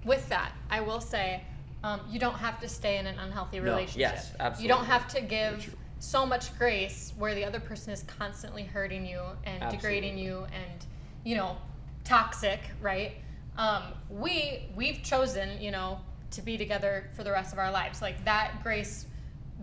With that, I will say, um, you don't have to stay in an unhealthy No, relationship. yes, absolutely. You don't have to give so much grace where the other person is constantly hurting you and degrading you and, you know, toxic, right? Um, we we've chosen, you know, to be together for the rest of our lives. Like that grace,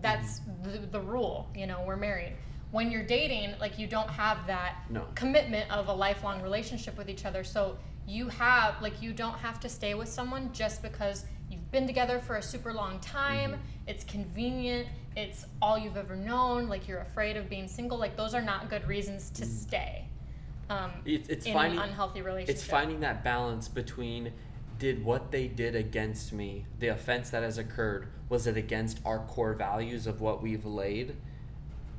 that's Mm-hmm. the, the rule. You know, we're married. When you're dating, like you don't have that No. commitment of a lifelong relationship with each other. So you have like you don't have to stay with someone just because you've been together for a super long time. Mm-hmm. It's convenient. It's all you've ever known. Like you're afraid of being single. Like those are not good reasons to stay. Um, Mm-hmm. It's, it's in finding an unhealthy relationship. It's finding that balance between did what they did against me, the offense that has occurred, was it against our core values of what we've laid?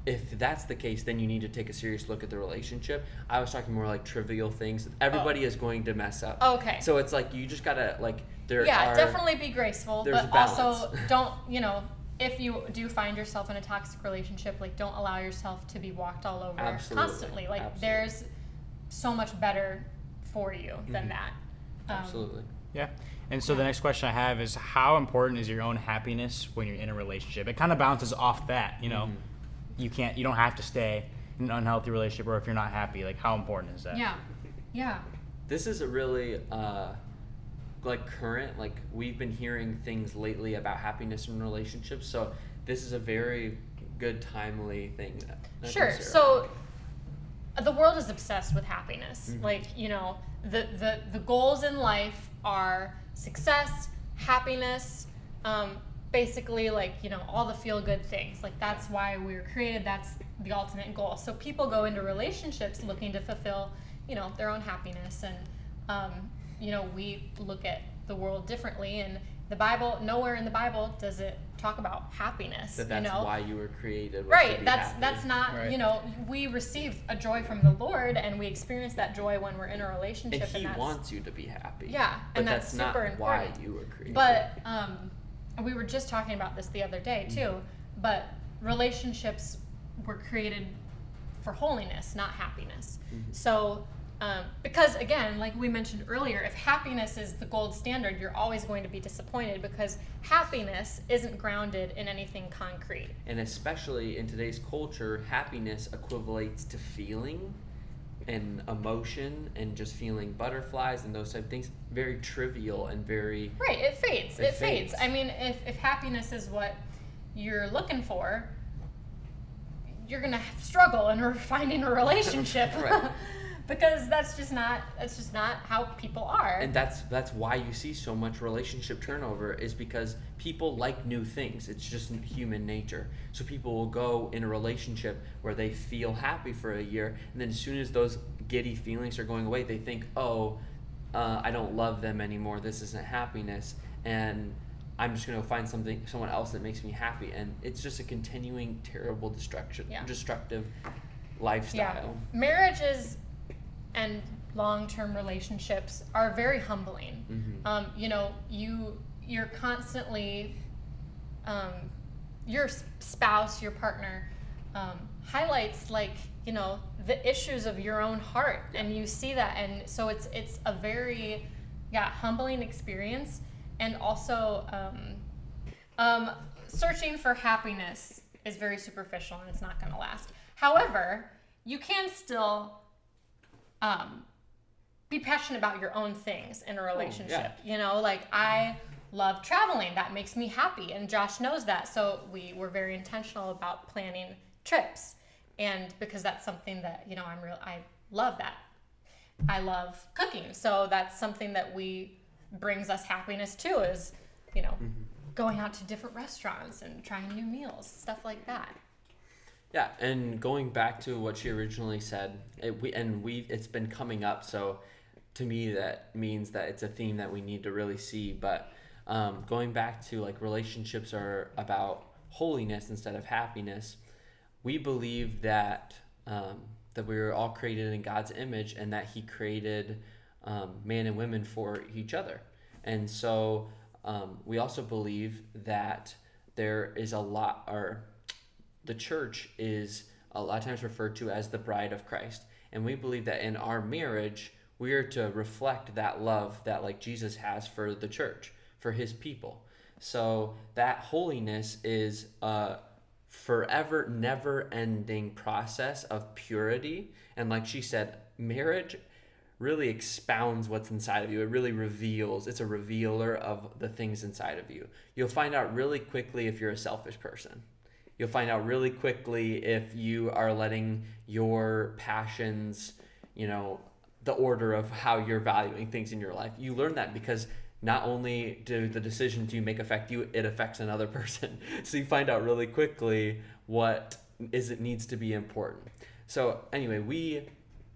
If that's the case, then you need to take a serious look at the relationship. I was talking more like trivial things. Everybody is going to mess up. Okay. So it's like you just gotta like there yeah, are definitely be graceful, but also don't you know if you do find yourself in a toxic relationship, like don't allow yourself to be walked all over Absolutely, constantly. Like absolutely. there's so much better for you than Mhm. that. Um, absolutely. Yeah. And so the next question I have is how important is your own happiness when you're in a relationship? It kind of bounces off that, you know. You can't you don't have to stay in an unhealthy relationship or if you're not happy, like how important is that? Yeah, yeah. This is a really uh, like current. Like we've been hearing things lately about happiness in relationships. So this is a very good timely thing. I think, Sure. So uh, the world is obsessed with happiness. Mhm. Like, you know, the, the, the goals in life are success, happiness, um, basically, like, you know, all the feel good things. Like, that's why we were created. That's the ultimate goal. So people go into relationships looking to fulfill, you know, their own happiness. And, um, you know, we look at the world differently. And the Bible, nowhere in the Bible does it talk about happiness. that that's you know? why you were created. was to right be that's happy. that's not Right. you know we receive a joy from the lord and we experience that joy when we're in a And relationship he that's, wants you to be happy. Yeah, but and that's not super why important. you were created. but um we were just talking about this the other day too but relationships were created for holiness not happiness. Mm-hmm. so um, because again like we mentioned earlier if happiness is the gold standard you're always going to be disappointed because happiness isn't grounded in anything concrete. And especially in today's culture, happiness equivalates to feeling and emotion and just feeling butterflies and those type of things. Very trivial and very Right, it fades. It It, fades. fades. I mean, if, if happiness is what you're looking for, you're gonna struggle in finding a relationship. because that's just not that's just not how people are. and that's that's why you see so much relationship turnover is because people like new things it's just human nature so people will go in a relationship where they feel happy for a year and then as soon as those giddy feelings are going away they think oh uh, I don't love them anymore. This isn't happiness, and I'm just gonna find something, someone else that makes me happy, and it's just a continuing terrible destruction, Yeah. destructive lifestyle. Marriages and long-term relationships are very humbling. Mm-hmm. Um, you know, you you're constantly um, your spouse, your partner um, highlights like you know the issues of your own heart, and you see that, and so it's it's a very yeah humbling experience, and also um, um, searching for happiness is very superficial and it's not going to last. However, you can still um, be passionate about your own things in a relationship. You know, like I love traveling. That makes me happy. And Josh knows that. So we were very intentional about planning trips. And because that's something that, you know, I'm real I love that. I love cooking. So that's something that we brings us happiness too is, you know, going out to different restaurants and trying new meals, stuff like that. Yeah, and going back to what she originally said, it, we and we it's been coming up. So to me, that means that it's a theme that we need to really see. But um, going back to like relationships are about holiness instead of happiness. We believe that um, that we were all created in God's image and that He created um, man and women for each other. And so um, we also believe that there is a lot, or the church is a lot of times referred to as the bride of Christ. And we believe that in our marriage, we are to reflect that love that like Jesus has for the church, for his people. So that holiness is a forever never ending process of purity. And like she said, marriage really expounds what's inside of you. It really reveals, it's a revealer of the things inside of you. You'll find out really quickly if you're a selfish person. You'll find out really quickly if you are letting your passions, you know, the order of how you're valuing things in your life. You learn that because not only do the decisions you make affect you, it affects another person. So you find out really quickly what is it needs to be important. So anyway, we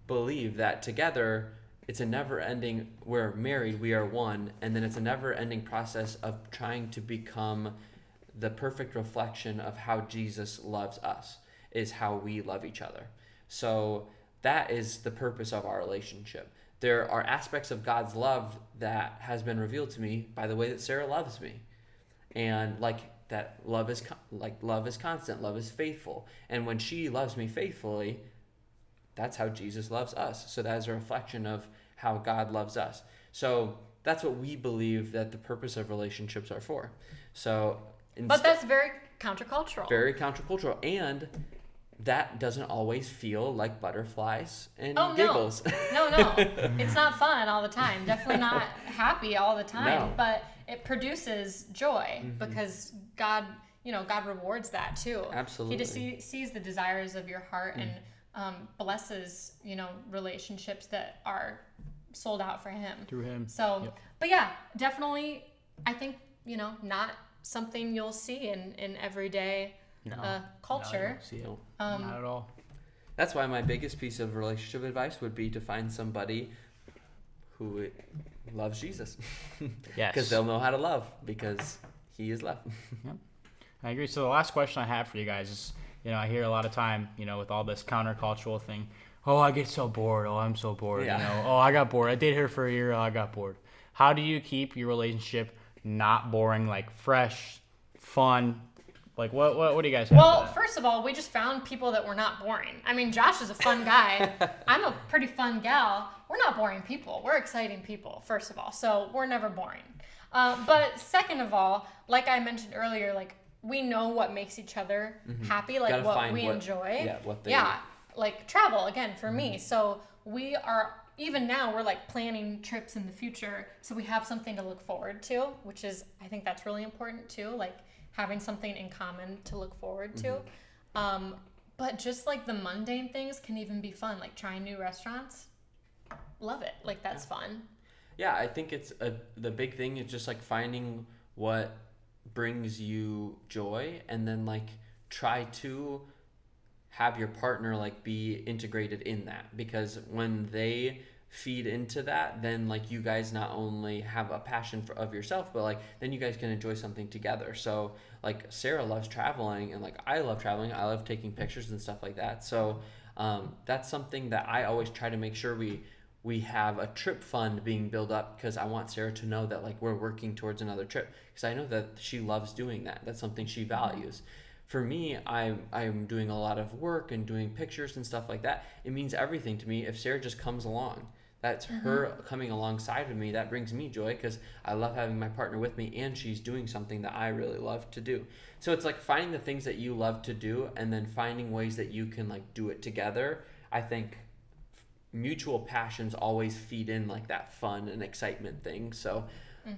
believe that together it's a never ending we're married we are one and then it's a never ending process of trying to become the perfect reflection of how jesus loves us is how we love each other so that is the purpose of our relationship there are aspects of god's love that has been revealed to me by the way that sarah loves me and like that love is con- like love is constant love is faithful and when she loves me faithfully that's how Jesus loves us. So that is a reflection of how God loves us. So that's what we believe that the purpose of relationships are for. So But that's very countercultural. very countercultural and that doesn't always feel like butterflies and Oh, no. giggles. no, no. It's not fun all the time. Definitely not happy all the time. No. Mm-hmm. But it produces joy because God, you know, God rewards that too. Absolutely. Mm. He just see, sees the desires of your heart and um, blesses, you know, relationships that are sold out for Him. Through him. So, Yep. but yeah, definitely, I think, you know, not something you'll see in, in everyday No. uh, No, culture. don't see it. No. Um, Not at all. That's why my biggest piece of relationship advice would be to find somebody who loves Jesus. Yes. Because they'll know how to love because he is love. I agree. So the last question I have for you guys is, you know, I hear a lot of time, you know, with all this countercultural thing. Oh, I get so bored. Oh, I'm so bored. Yeah. You know. Oh, I got bored. I dated her for a year. Oh, I got bored. How do you keep your relationship not boring, like fresh, fun? Like what? What, what do you guys have? Well, for first of all, we just found people that were not boring. I mean, Josh is a fun guy. I'm a pretty fun gal. We're not boring people. We're exciting people, first of all. So we're never boring. Uh, but second of all, like I mentioned earlier, like we know what makes each other happy, like Mm-hmm. Gotta what we what- enjoy. yeah, what they- yeah, like travel again for Mm-hmm. me. So we are even now we're like planning trips in the future, so we have something to look forward to, which is I think that's really important too. Like having something in common to look forward to. Mm-hmm. Um, but just like the mundane things can even be fun, like trying new restaurants. Love it. Like that's fun. Yeah, I think it's a the big thing is just like finding what brings you joy and then like try to have your partner like be integrated in that because when they feed into that, then like you guys not only have a passion for, of yourself, but like then you guys can enjoy something together. So like Sarah loves traveling, and like I love traveling. I love taking pictures and stuff like that. So um, that's something that I always try to make sure we we have a trip fund being built up because I want Sarah to know that like we're working towards another trip because I know that she loves doing that. That's something she values. For me, I'm I'm doing a lot of work and doing pictures and stuff like that. It means everything to me if Sarah just comes along. That's her coming alongside of me. That brings me joy because I love having my partner with me and she's doing something that I really love to do. So it's like finding the things that you love to do and then finding ways that you can like do it together. I think mutual passions always feed in like that fun and excitement thing. So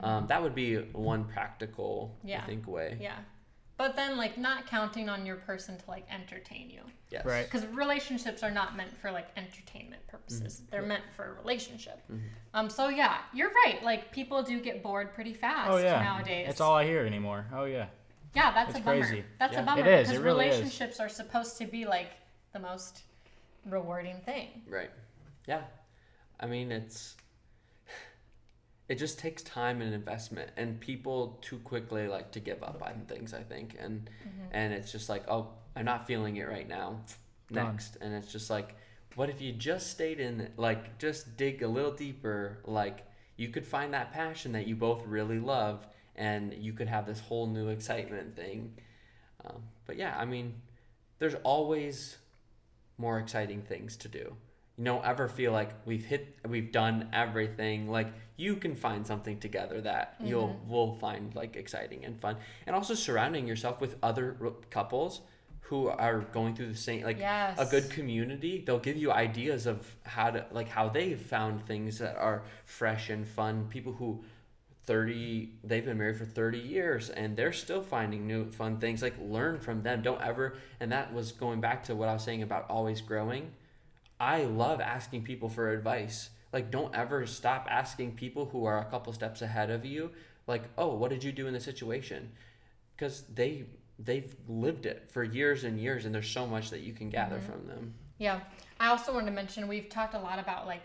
um, that would be one practical, Yeah. I think, way. Yeah. But then, like, not counting on your person to, like, entertain you. Yes. Right. Because relationships are not meant for, like, entertainment purposes. Mm-hmm. They're meant for a relationship. Um, so, yeah, you're right. Like, people do get bored pretty fast Oh yeah. nowadays. That's all I hear anymore. Oh yeah. Yeah, that's It's a bummer. crazy. That's Yeah. a bummer. It is, Because it really is. relationships are supposed to be, like, the most rewarding thing. Right. Yeah. I mean, it's it just takes time and investment, and people too quickly like to give up on things. I think, and and it's just like, oh, I'm not feeling it right now. Done. Next, and it's just like, what if you just stayed in it? Like, just dig a little deeper. Like, you could find that passion that you both really love, and you could have this whole new excitement thing. Um, but yeah, I mean, there's always more exciting things to do. You don't ever feel like we've hit, we've done everything. Like you can find something together that you'll mm-hmm. will find like exciting and fun, and also surrounding yourself with other r- couples who are going through the same like a good community. They'll give you ideas of how to like how they've found things that are fresh and fun. People who 30 they've been married for 30 years and they're still finding new fun things like learn from them don't ever and that was going back to what i was saying about always growing i love asking people for advice. Like don't ever stop asking people who are a couple steps ahead of you like oh what did you do in the situation? Because they they've lived it for years and years and there's so much that you can gather from them. Yeah. I also wanted to mention we've talked a lot about like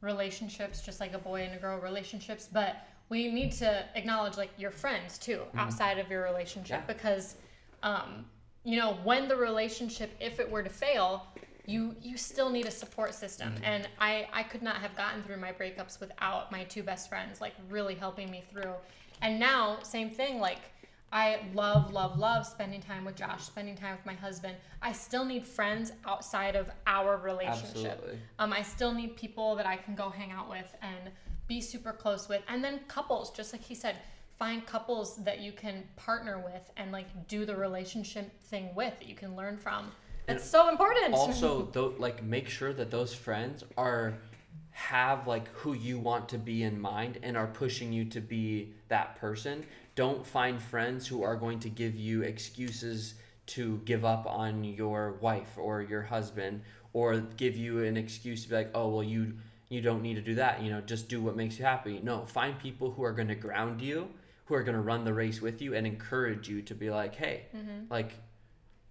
relationships, just like a boy and a girl relationships, but we need to acknowledge like your friends too outside of your relationship Yeah. because um you know when the relationship if it were to fail you you still need a support system and i i could not have gotten through my breakups without my two best friends like really helping me through and now same thing like I love, love, love spending time with Josh, spending time with my husband. I still need friends outside of our relationship. Absolutely. Um, I still need people that I can go hang out with and be super close with. And then couples, just like he said, find couples that you can partner with and like do the relationship thing with that you can learn from. It's so important. also though like make sure that those friends are have like who you want to be in mind and are pushing you to be that person. Don't find friends who are going to give you excuses to give up on your wife or your husband or give you an excuse to be like oh well you you don't need to do that you know just do what makes you happy. No find people who are going to ground you who are going to run the race with you and encourage you to be like hey mm-hmm. like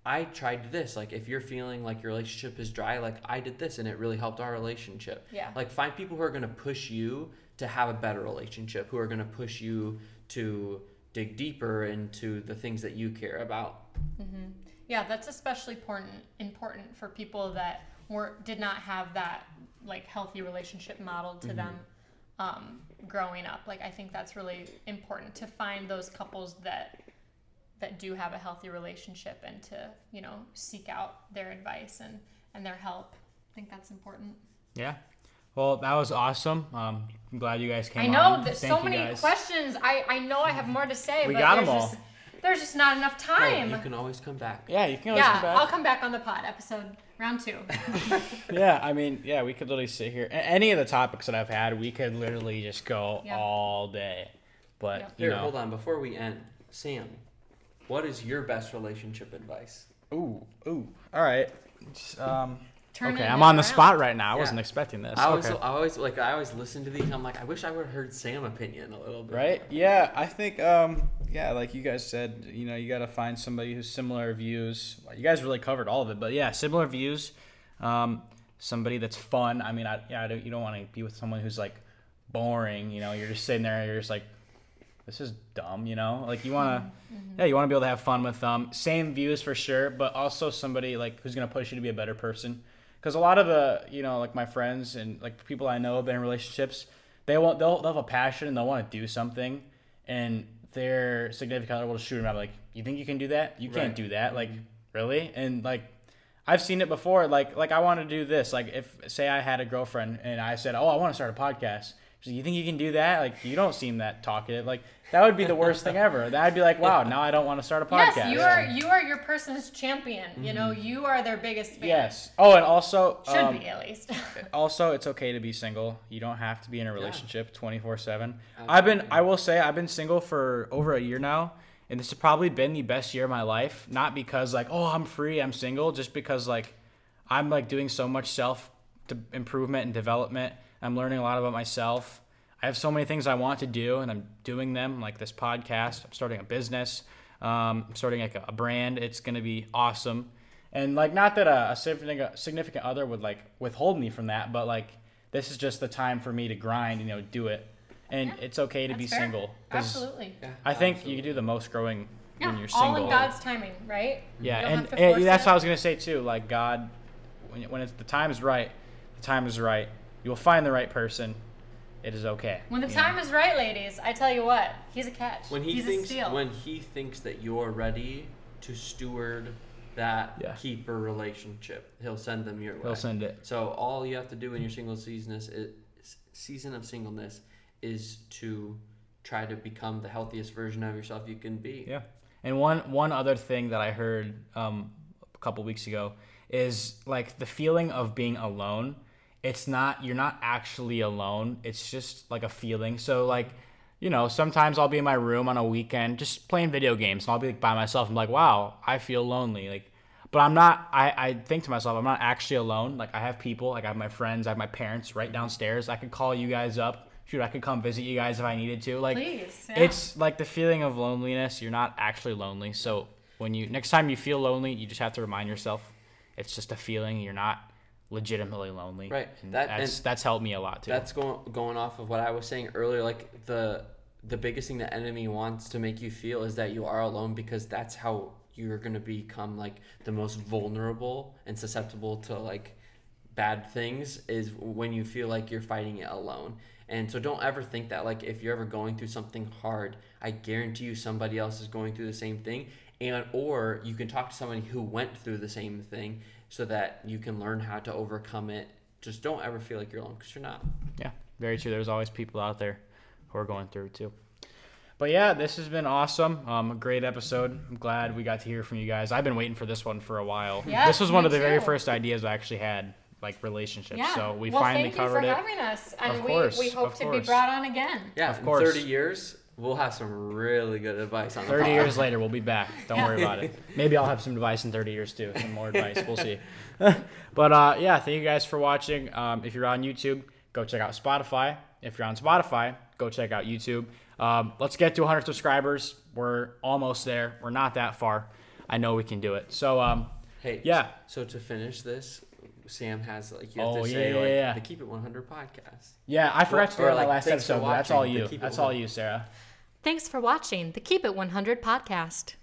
I tried this. Like, if you're feeling like your relationship is dry, like I did this and it really helped our relationship. Yeah. Like, find people who are going to push you to have a better relationship, who are going to push you to dig deeper into the things that you care about. Yeah, that's especially important important for people that were did not have that like healthy relationship modeled to them um, growing up. Like I think that's really important to find those couples that that do have a healthy relationship and to you know seek out their advice and and their help. I think that's important. Yeah. Well, that was awesome. Um, I'm glad you guys came I know on. there's so many guys. questions. I I know I have more to say, We but got 'em there's all. just there's just not enough Hey, time. you can always come back. Yeah, you can always yeah, come back. I'll come back on the pod episode round two. Yeah, I mean, yeah, we could literally sit here. a- Any of the topics that I've had, we could literally just go Yeah. all day. But Yep. you Here, know, hold on. Before we end, Sam, what is your best relationship advice? ooh, ooh, all right. Just, Um, Turn okay, it I'm on the around. spot right now. I Yeah. wasn't expecting this. I always, okay. I always like, I always listen to these. and I'm like, I wish I would have heard Sam opinion a little bit. Right? Yeah, I think um yeah, like you guys said, you know, you got to find somebody who's similar views. Well, You guys really covered all of it, but yeah, similar views. Um somebody that's fun. I mean, I, yeah, I don't, you don't want to be with someone who's like boring. You know, you're just sitting there, and you're just like, this is dumb. You know, like you want to, mm-hmm. yeah, you want to be able to have fun with them. Same views for sure, but also somebody like who's gonna push you to be a better person. Because a lot of the, you know, like my friends and like people I know have been in relationships. They want they'll, they'll have a passion and they'll want to do something, and their significant other will just shoot them out like, you think you can do that? You can't Right. do that. Like, mm-hmm. really? And like, I've seen it before. Like, like I want to do this. Like, if say I had a girlfriend and I said, "Oh, I want to start a podcast," she's like, "You think you can do that?" Like, you don't seem that talkative. Like, that would be the worst thing ever. That'd be like, wow, now I don't want to start a podcast. Yes, you are you are your person's champion. You know, you are their biggest fan. Yes. Oh, and also, Should um, be at least. also it's okay to be single you don't have to be in a relationship 24-7 i've been i will say i've been single for over a year now and this has probably been the best year of my life not because like oh i'm free i'm single just because like i'm like doing so much self improvement and development i'm learning a lot about myself i have so many things i want to do and i'm doing them like this podcast i'm starting a business um, i'm starting like a, a brand it's going to be awesome and like not that a, a significant other would like withhold me from that, but like this is just the time for me to grind, you know, do it. And it's okay to be fair. single. Absolutely. Yeah, I think absolutely. you can do the most growing Yeah, when you're single. all in God's timing, right? yeah, and, and that's it. what I was gonna say too. Like God, when when it's the time is right, the time is right. You will find the right person. It is okay. When the you know? time is right, ladies, I tell you what, he's a catch. when he he's a thinks steal. when he thinks that you're ready to steward that Yeah. keeper relationship, he'll send them your way. He'll send it. So all you have to do in your single season is, is season of singleness is to try to become the healthiest version of yourself you can be. Yeah. And one one other thing that I heard um, a couple weeks ago is like the feeling of being alone. It's not you're not actually alone. It's just like a feeling. So like, you know, sometimes I'll be in my room on a weekend just playing video games and I'll be like by myself. I'm like, wow, I feel lonely. Like but I'm not I, I think to myself, I'm not actually alone. Like I have people, like I have my friends, I have my parents right downstairs. I could call you guys up. Shoot, I could come visit you guys if I needed to. Like Please, yeah. it's like the feeling of loneliness. You're not actually lonely. So when you next time you feel lonely, you just have to remind yourself it's just a feeling. You're not legitimately lonely. Right. And That- that's and that's helped me a lot too. That's going going off of what I was saying earlier. Like the the biggest thing the enemy wants to make you feel is that you are alone because that's how you're gonna become like the most vulnerable and susceptible to like bad things is when you feel like you're fighting it alone. And so don't ever think that like if you're ever going through something hard, I guarantee you somebody else is going through the same thing and or you can talk to somebody who went through the same thing so that you can learn how to overcome it. Just don't ever feel like you're alone because you're not. yeah, very true. There's always people out there who are going through it too. But yeah, this has been awesome. Um, a great episode. I'm glad we got to hear from you guys. I've been waiting for this one for a while. Yes, this was one of the very first ideas I actually had, like relationships. yeah. So we well, finally thank you for it. having us, and Of we, course, we hope of to be brought on again. Yeah, Of in course. 30 years, we'll have some really good advice on the 30 pod. years later, we'll be back. Don't worry about it. Maybe I'll have some advice in 30 years too. Some more advice. We'll see. but uh, yeah, thank you guys for watching. Um, if you're on YouTube, go check out Spotify. If you're on Spotify, go check out YouTube. Um, let's get to 100 subscribers. We're almost there. We're not that far. I know we can do it. So um, Hey, Yeah. So to finish this, Sam has like you have Oh, to yeah, say yeah, like yeah. the Keep It 100 podcast. yeah, I forgot to do that like, last episode. That's all you. That's all you, Sarah. Thanks for watching the Keep It 100 podcast.